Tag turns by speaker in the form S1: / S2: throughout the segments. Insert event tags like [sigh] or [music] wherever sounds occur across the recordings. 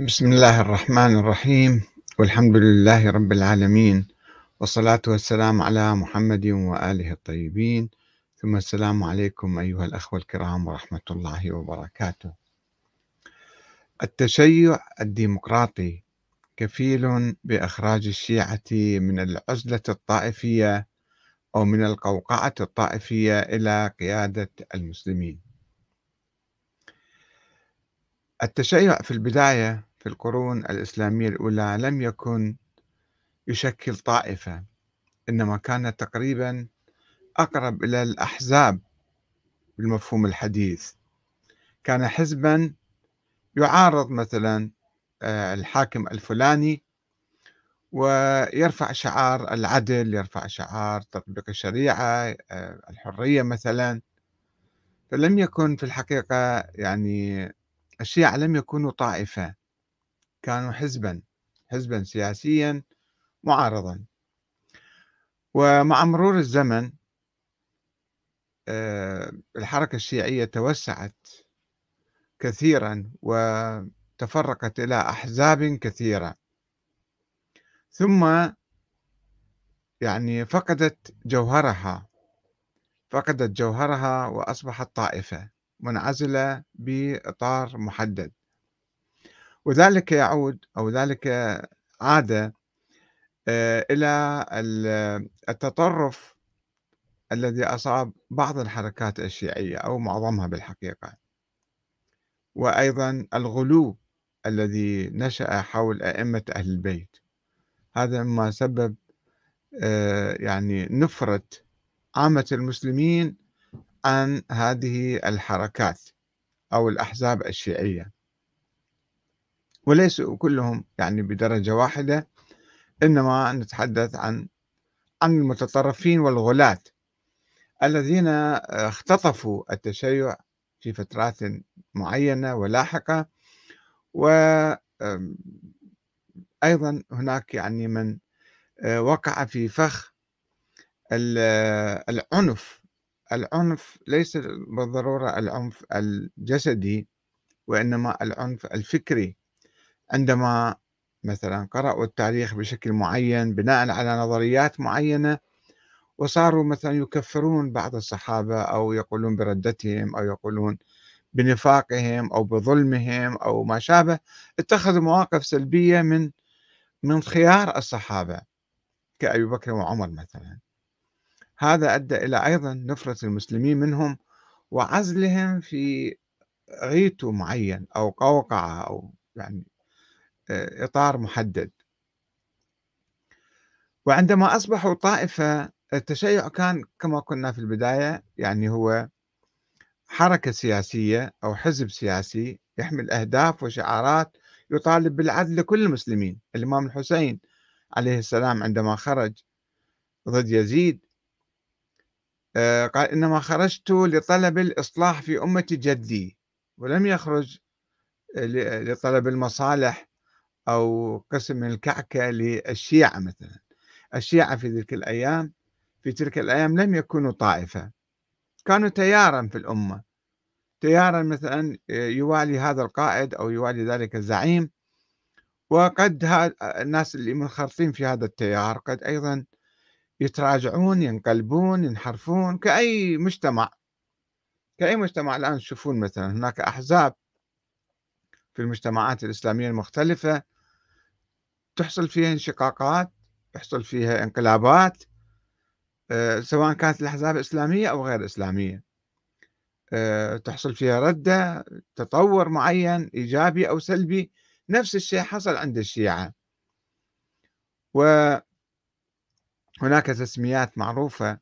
S1: بسم الله الرحمن الرحيم. والحمد لله رب العالمين. والصلاة والسلام على محمد وآله الطيبين. ثم السلام عليكم أيها الأخوة الكرام ورحمة الله وبركاته. التشيع الديمقراطي كفيل بإخراج الشيعة من العزلة الطائفية أو من القوقعة الطائفية إلى قيادة المسلمين. التشيع في البداية في القرون الإسلامية الأولى لم يكن يشكل طائفة إنما كان تقريبا أقرب إلى الأحزاب بالمفهوم الحديث. كان حزبا يعارض مثلا آه، الحاكم الفلاني ويرفع شعار العدل يرفع شعار تطبيق الشريعة آه، الحرية مثلا. فلم يكن في الحقيقة يعني الشيعة لم يكونوا طائفة كانوا حزبا حزبا سياسيا معارضا. ومع مرور الزمن آه، الحركة الشيعية توسعت كثيرا وتفرقت إلى أحزاب كثيرة. ثم يعني فقدت جوهرها فقدت جوهرها وأصبحت طائفة. منعزلة بإطار محدد. وذلك يعود أو ذلك عاد آه، إلى التطرف الذي أصاب بعض الحركات الشيعية أو معظمها بالحقيقة. وأيضا الغلو الذي نشأ حول أئمة أهل البيت. هذا ما سبب آه، يعني نفرة عامة المسلمين عن هذه الحركات أو الأحزاب الشيعية. وليسوا كلهم يعني بدرجة واحدة إنما نتحدث عن عن المتطرفين والغلاة الذين اختطفوا التشيع في فترات معينة ولاحقة. وأيضا هناك يعني من آه، وقع في فخ العنف العنف ليس بالضرورة العنف الجسدي وإنما العنف الفكري. عندما مثلا قرأوا التاريخ بشكل معين بناء على نظريات معينة وصاروا مثلا يكفرون بعض الصحابة أو يقولون بردتهم أو يقولون بنفاقهم أو بظلمهم أو ما شابه اتخذوا مواقف سلبية من من خيار الصحابة كأبي بكر وعمر مثلا. هذا أدى إلى أيضا نفرة المسلمين منهم وعزلهم في غيتو معين أو قوقعة أو يعني آه، إطار محدد. وعندما أصبحوا طائفة التشيع كان كما قلنا في البداية يعني هو حركة سياسية أو حزب سياسي يحمل أهداف وشعارات يطالب بالعدل لكل المسلمين. الإمام الحسين عليه السلام عندما خرج ضد يزيد قال إنما خرجت لطلب الإصلاح في أمة جدي ولم يخرج لطلب المصالح أو قسم من الكعكة للشيعة مثلا. الشيعة في تلك الأيام في تلك الأيام لم يكونوا طائفة. كانوا تيارا في الأمة. تيارا مثلا يوالي هذا القائد أو يوالي ذلك الزعيم. وقد الناس اللي منخرطين في هذا التيار قد أيضا يتراجعون ينقلبون ينحرفون كأي مجتمع. كأي مجتمع الآن تشوفون مثلا هناك أحزاب في المجتمعات الإسلامية المختلفة تحصل فيها انشقاقات يحصل فيها انقلابات آه، سواء كانت الأحزاب إسلامية أو غير إسلامية. آه، تحصل فيها ردة تطور معين إيجابي أو سلبي نفس الشيء حصل عند الشيعة. و هناك تسميات معروفة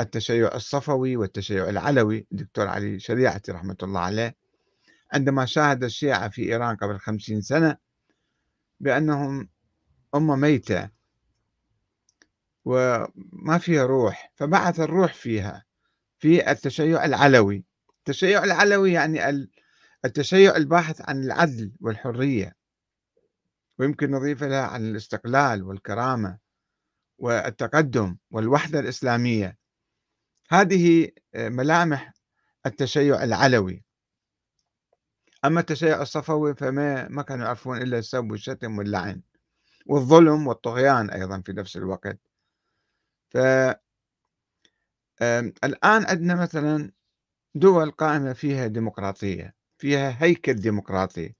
S1: التشيع الصفوي والتشيع العلوي الدكتور علي شريعتي رحمة الله عليه. عندما شاهد الشيعة في إيران قبل خمسين سنة بأنهم أمة ميتة وما فيها روح فبعث الروح فيها في التشيع العلوي. التشيع العلوي يعني التشيع الباحث عن العدل والحرية ويمكن نضيف لها عن الاستقلال والكرامة. والتقدم والوحدة الإسلامية. هذه آه، ملامح التشيع العلوي. أما التشيع الصفوي فما ما كانوا يعرفون إلا السب والشتم واللعن والظلم والطغيان أيضا في نفس الوقت. ف الآن عندنا مثلا دول قائمة فيها ديمقراطية فيها هيكل ديمقراطي.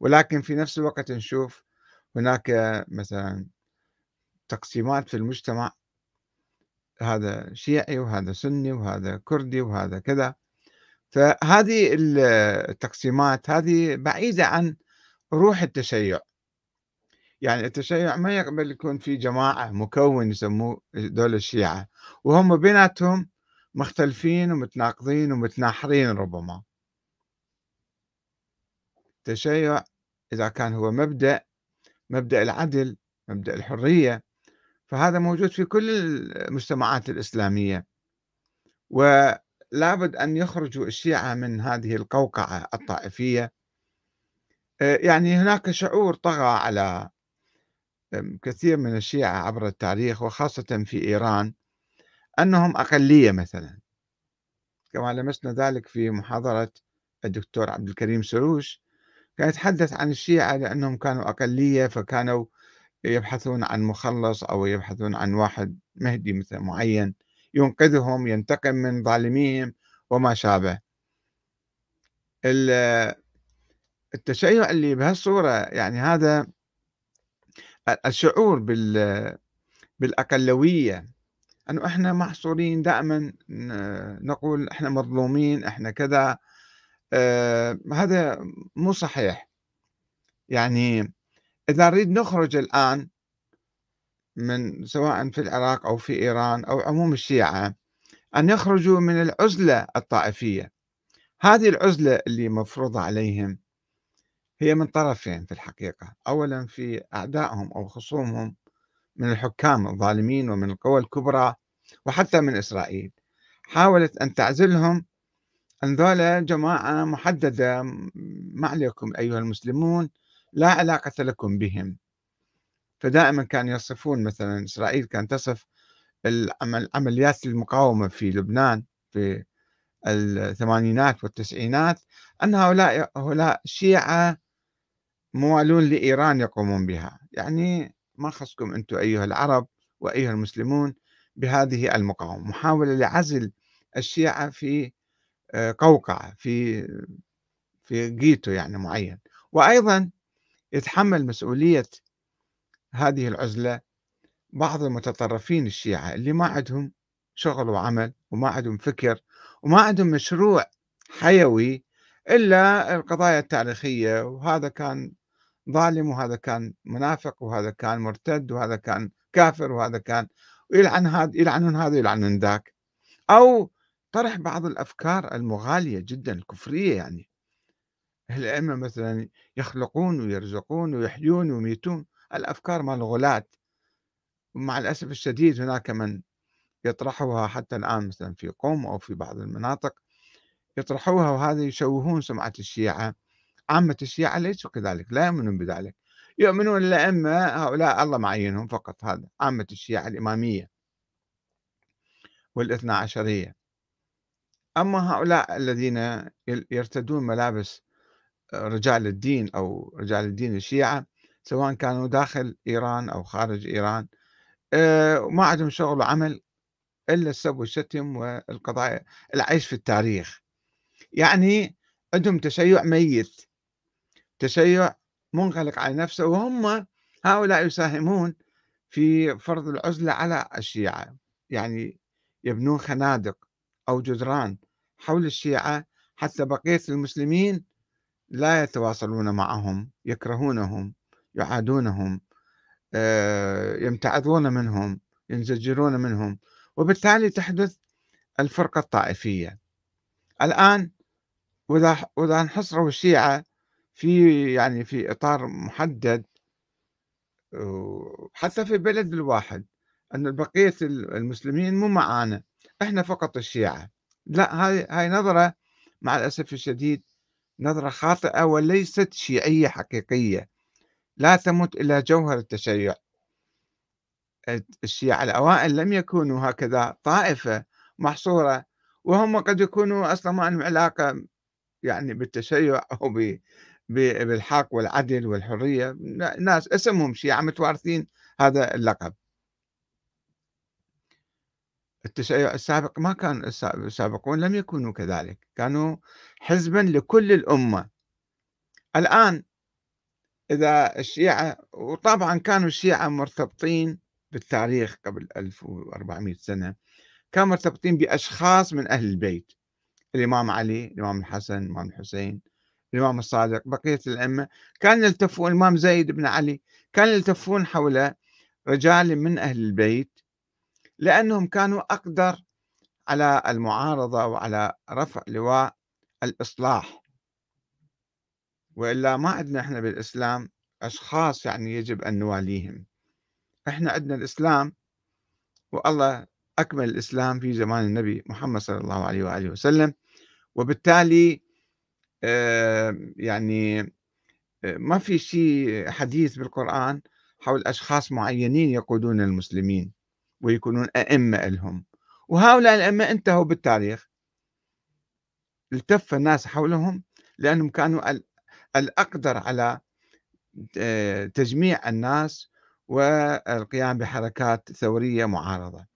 S1: ولكن في نفس الوقت نشوف هناك مثلا تقسيمات في المجتمع هذا شيعي وهذا سني وهذا كردي وهذا كذا. فهذه التقسيمات هذه بعيدة عن روح التشيع. يعني التشيع ما يقبل يكون في جماعة مكون يسموه دول الشيعة وهم بيناتهم مختلفين ومتناقضين ومتناحرين ربما. التشيع إذا كان هو مبدأ مبدأ العدل مبدأ الحرية فهذا موجود في كل المجتمعات الإسلامية. ولابد أن يخرجوا الشيعة من هذه القوقعة الطائفية. آه، يعني هناك شعور طغى على كثير من الشيعة عبر التاريخ وخاصة في إيران أنهم أقلية مثلا. كما لمسنا ذلك في محاضرة الدكتور عبد الكريم سروش كان يتحدث عن الشيعة لأنهم كانوا أقلية فكانوا يبحثون عن مخلص أو يبحثون عن واحد مهدي مثل معين ينقذهم ينتقم من ظالميهم وما شابه. التشيع اللي بهالصورة يعني هذا الشعور بال بالأقلوية أنه إحنا محصورين دائما نقول إحنا مظلومين إحنا كذا. آه هذا مو صحيح. يعني إذا نريد نخرج الآن من سواء في العراق أو في إيران أو عموم الشيعة أن يخرجوا من العزلة الطائفية. هذه العزلة اللي مفروضة عليهم هي من طرفين في الحقيقة. أولا في أعدائهم أو خصومهم من الحكام الظالمين ومن القوى الكبرى وحتى من إسرائيل. حاولت أن تعزلهم أن ذولا جماعة محددة ما عليكم أيها المسلمون لا علاقة لكم بهم. فدائما كانوا يصفون مثلا إسرائيل كانت تصف العمليات المقاومة في لبنان في الثمانينات والتسعينات أن هؤلاء هؤلاء شيعة موالون لإيران يقومون بها. يعني ما خصكم أنتم أيها العرب وأيها المسلمون بهذه المقاومة. محاولة لعزل الشيعة في آه، قوقعة في في جيتو يعني معين. وأيضا يتحمل مسؤولية هذه العزلة بعض المتطرفين الشيعة اللي ما عندهم شغل وعمل وما عندهم فكر وما عندهم مشروع حيوي إلا القضايا التاريخية وهذا كان ظالم وهذا كان منافق وهذا كان مرتد وهذا كان كافر وهذا كان ويلعن هذا يلعنون هذا ويلعنون ذاك. أو طرح بعض الأفكار المغالية جدا الكفرية يعني. الأئمة مثلا يخلقون ويرزقون ويحيون ويميتون الأفكار مال الغلاة. ومع الأسف الشديد هناك من يطرحوها حتى الآن مثلا في قوم أو في بعض المناطق يطرحوها وهذا يشوهون سمعة الشيعة. عامة الشيعة ليسوا كذلك لا يؤمنون بذلك. يؤمنون الأئمة هؤلاء الله معينهم فقط هذا عامة الشيعة الإمامية والإثنى عشرية. أما هؤلاء الذين يرتدون ملابس رجال الدين أو رجال الدين الشيعة سواء كانوا داخل إيران أو خارج إيران. آه، ما عندهم شغل وعمل إلا السب والشتم والقضايا العيش في التاريخ. يعني عندهم تشيع ميت تشيع منغلق على نفسه وهم هؤلاء يساهمون في فرض العزلة على الشيعة. يعني يبنون خنادق أو جدران حول الشيعة حتى بقية المسلمين لا يتواصلون معهم يكرهونهم يعادونهم آه، يمتعضون منهم ينزجرون منهم. وبالتالي تحدث الفرقة الطائفية. الآن وإذا وإذا انحصروا الشيعة في يعني في إطار محدد حتى في البلد الواحد أن بقية المسلمين مو معانا. إحنا فقط الشيعة. لا هاي هاي نظرة مع الأسف الشديد نظرة خاطئة وليست شيعية حقيقية لا تمت إلى جوهر التشيع. الشيعة الأوائل لم يكونوا هكذا طائفة محصورة وهم قد يكونوا أصلا ما عندهم علاقة يعني بالتشيع [laughs] أو بالحق والعدل والحرية. ناس اسمهم شيعة متوارثين هذا اللقب. التشيع السابق ما كان السابقون لم يكونوا كذلك كانوا حزبا لكل الأمة. الآن إذا الشيعة وطبعا كانوا الشيعة مرتبطين بالتاريخ قبل 1400 سنة كانوا مرتبطين بأشخاص من أهل البيت الإمام علي الإمام الحسن الإمام الحسين الإمام الصادق بقية الأئمة. كانوا يلتفون الإمام زيد بن علي كانوا يلتفون حول رجال من أهل البيت لأنهم كانوا أقدر على المعارضة وعلى رفع لواء الإصلاح. وإلا ما عندنا إحنا بالإسلام أشخاص يعني يجب أن نواليهم. إحنا عندنا الإسلام والله أكمل الإسلام في زمان النبي محمد صلى الله عليه وآله وسلم. وبالتالي يعني ما في شيء حديث بالقرآن حول أشخاص معينين يقودون المسلمين. ويكونون أئمة لهم. وهؤلاء الأئمة انتهوا بالتاريخ. التف الناس حولهم لأنهم كانوا الأقدر على تجميع الناس والقيام بحركات ثورية معارضة.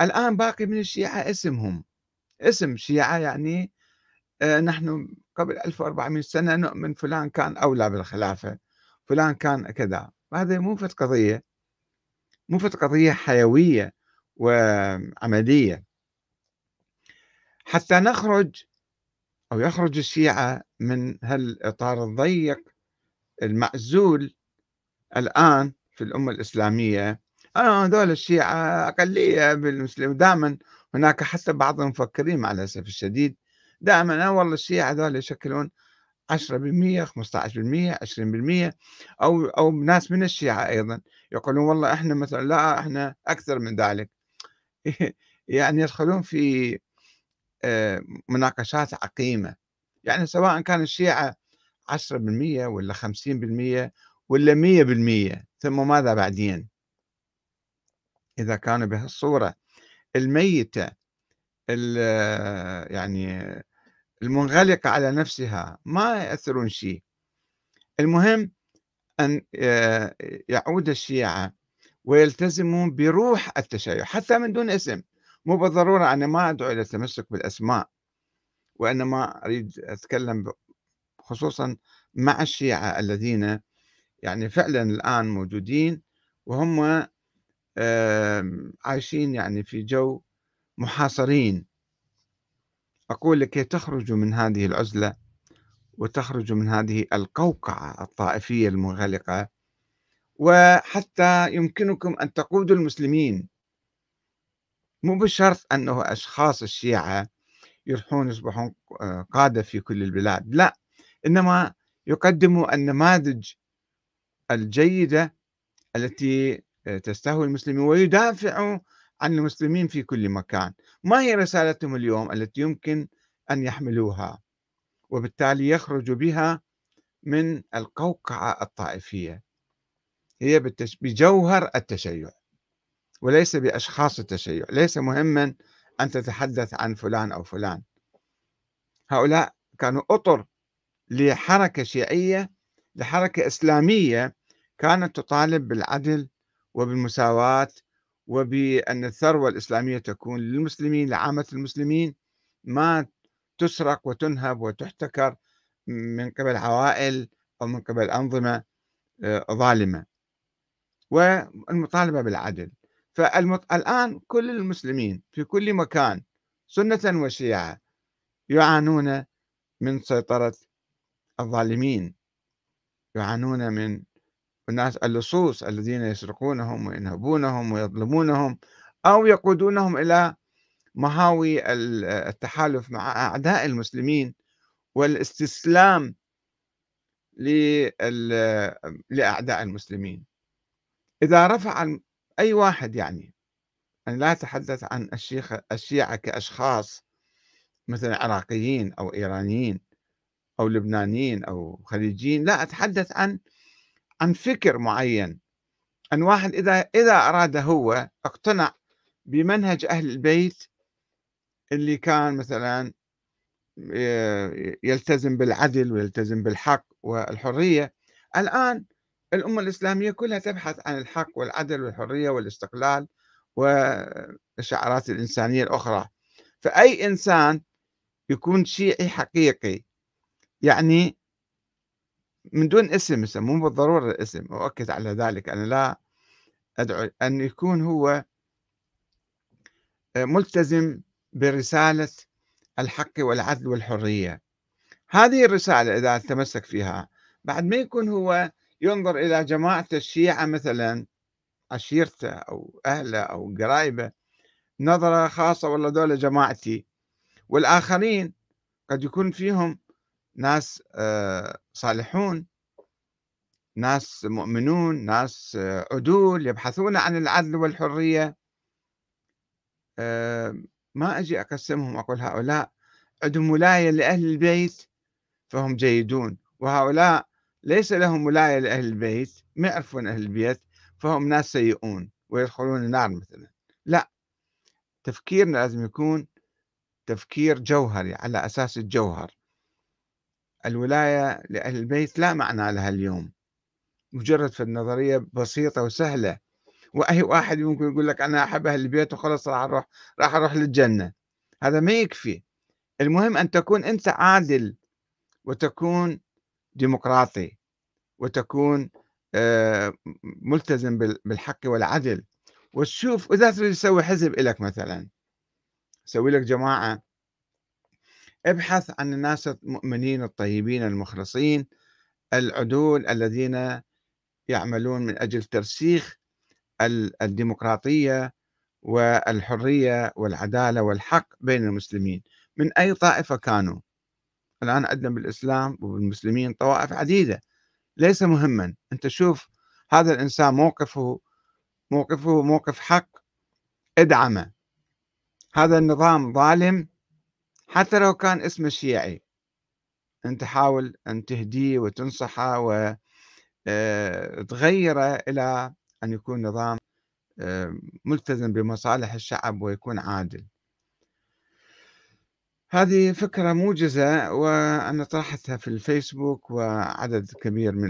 S1: الآن باقي من الشيعة اسمهم. اسم شيعة يعني آه، نحن قبل 1400 سنة نؤمن فلان كان أولى بالخلافة فلان كان كذا. هذا مو فت قضية. مو قضية حيوية وعملية. حتى نخرج أو يخرج الشيعة من هالإطار الضيق المعزول الآن في الأمة الإسلامية. آه هذول الشيعة أقلية بالمسلم. دائما هناك حتى بعض المفكرين مع الأسف الشديد دائما آه والله الشيعة هذول يشكلون 10% 15% 20% أو أو ناس من الشيعة أيضا يقولون والله إحنا مثلا لا إحنا أكثر من ذلك. [laughs] يعني يدخلون في آه، مناقشات عقيمة. يعني سواء كان الشيعة 10% ولا 50% ولا 100% ثم ماذا بعدين؟ إذا كانوا بهالصورة الميتة يعني المنغلقة على نفسها ما يأثرون شيء. المهم أن آه، يعود الشيعة ويلتزمون بروح التشيع حتى من دون اسم. مو بالضرورة أنا ما أدعو إلى التمسك بالأسماء وإنما أريد أتكلم خصوصا مع الشيعة الذين يعني فعلا الآن موجودين وهم عايشين يعني في جو محاصرين. أقول لكي تخرجوا من هذه العزلة وتخرجوا من هذه القوقعة الطائفية المنغلقة وحتى يمكنكم أن تقودوا المسلمين. مو بالشرط أنه أشخاص الشيعة يروحون يصبحون آه، قادة في كل البلاد لا إنما يقدموا النماذج الجيدة التي آه، تستهوي المسلمين ويدافعوا عن المسلمين في كل مكان. ما هي رسالتهم اليوم التي يمكن أن يحملوها؟ وبالتالي يخرجوا بها من القوقعة الطائفية. هي بجوهر التشيع وليس بأشخاص التشيع. ليس مهما أن تتحدث عن فلان أو فلان. هؤلاء كانوا أطر لحركة شيعية لحركة إسلامية كانت تطالب بالعدل وبالمساواة وبأن الثروة الإسلامية تكون للمسلمين لعامة المسلمين ما تسرق وتنهب وتحتكر من قبل عوائل أو من قبل أنظمة آه، ظالمة. والمطالبة بالعدل. فالآن كل المسلمين في كل مكان سنة وشيعة يعانون من سيطرة الظالمين. يعانون من الناس اللصوص الذين يسرقونهم وينهبونهم ويظلمونهم أو يقودونهم إلى مهاوي التحالف مع أعداء المسلمين والاستسلام لأعداء المسلمين. إذا رفع أي واحد يعني أنا لا أتحدث عن الشيخ الشيعة كأشخاص مثلا عراقيين أو إيرانيين أو لبنانيين أو خليجيين لا أتحدث عن عن فكر معين. أن واحد إذا إذا أراد هو اقتنع بمنهج أهل البيت اللي كان مثلا يلتزم بالعدل ويلتزم بالحق والحرية. الآن الأمة الإسلامية كلها تبحث عن الحق والعدل والحرية والاستقلال والشعارات الإنسانية الأخرى. فأي إنسان يكون شيعي حقيقي يعني من دون اسم مو بالضرورة الاسم أؤكد على ذلك أنا لا أدعو أن يكون هو ملتزم برسالة الحق والعدل والحرية. هذه الرسالة إذا تمسك فيها بعد ما يكون هو ينظر إلى جماعة الشيعة مثلا عشيرته أو أهله أو قرايبه نظرة خاصة والله دولة جماعتي والآخرين قد يكون فيهم ناس آه، صالحون ناس مؤمنون ناس آه، عدول يبحثون عن العدل والحرية. آه، ما أجي أقسمهم أقول هؤلاء عندهم ولاية لأهل البيت فهم جيدون وهؤلاء ليس لهم ولاية لأهل البيت ما يعرفون أهل البيت فهم ناس سيئون ويدخلون النار مثلا. لا تفكيرنا لازم يكون تفكير جوهري على أساس الجوهر. الولاية لأهل البيت لا معنى لها اليوم. مجرد في النظرية بسيطة وسهلة. وأي واحد ممكن يقول لك أنا أحب أهل البيت وخلاص راح أروح راح أروح للجنة. هذا ما يكفي. المهم أن تكون أنت عادل وتكون ديمقراطي وتكون آه، ملتزم بالحق والعدل. وتشوف إذا تريد تسوي حزب لك مثلا سوي لك جماعة ابحث عن الناس المؤمنين الطيبين المخلصين العدول الذين يعملون من أجل ترسيخ الديمقراطية والحرية والعدالة والحق بين المسلمين. من أي طائفة كانوا؟ الآن عندنا بالإسلام وبالمسلمين طوائف عديدة. ليس مهما. أنت شوف هذا الإنسان موقفه موقفه موقف حق ادعمه. هذا النظام ظالم حتى لو كان اسمه شيعي. أنت حاول أن تهديه وتنصحه وتغيره آه، إلى أن يكون نظام آه، ملتزم بمصالح الشعب ويكون عادل. هذه فكرة موجزة وأنا طرحتها في الفيسبوك وعدد كبير من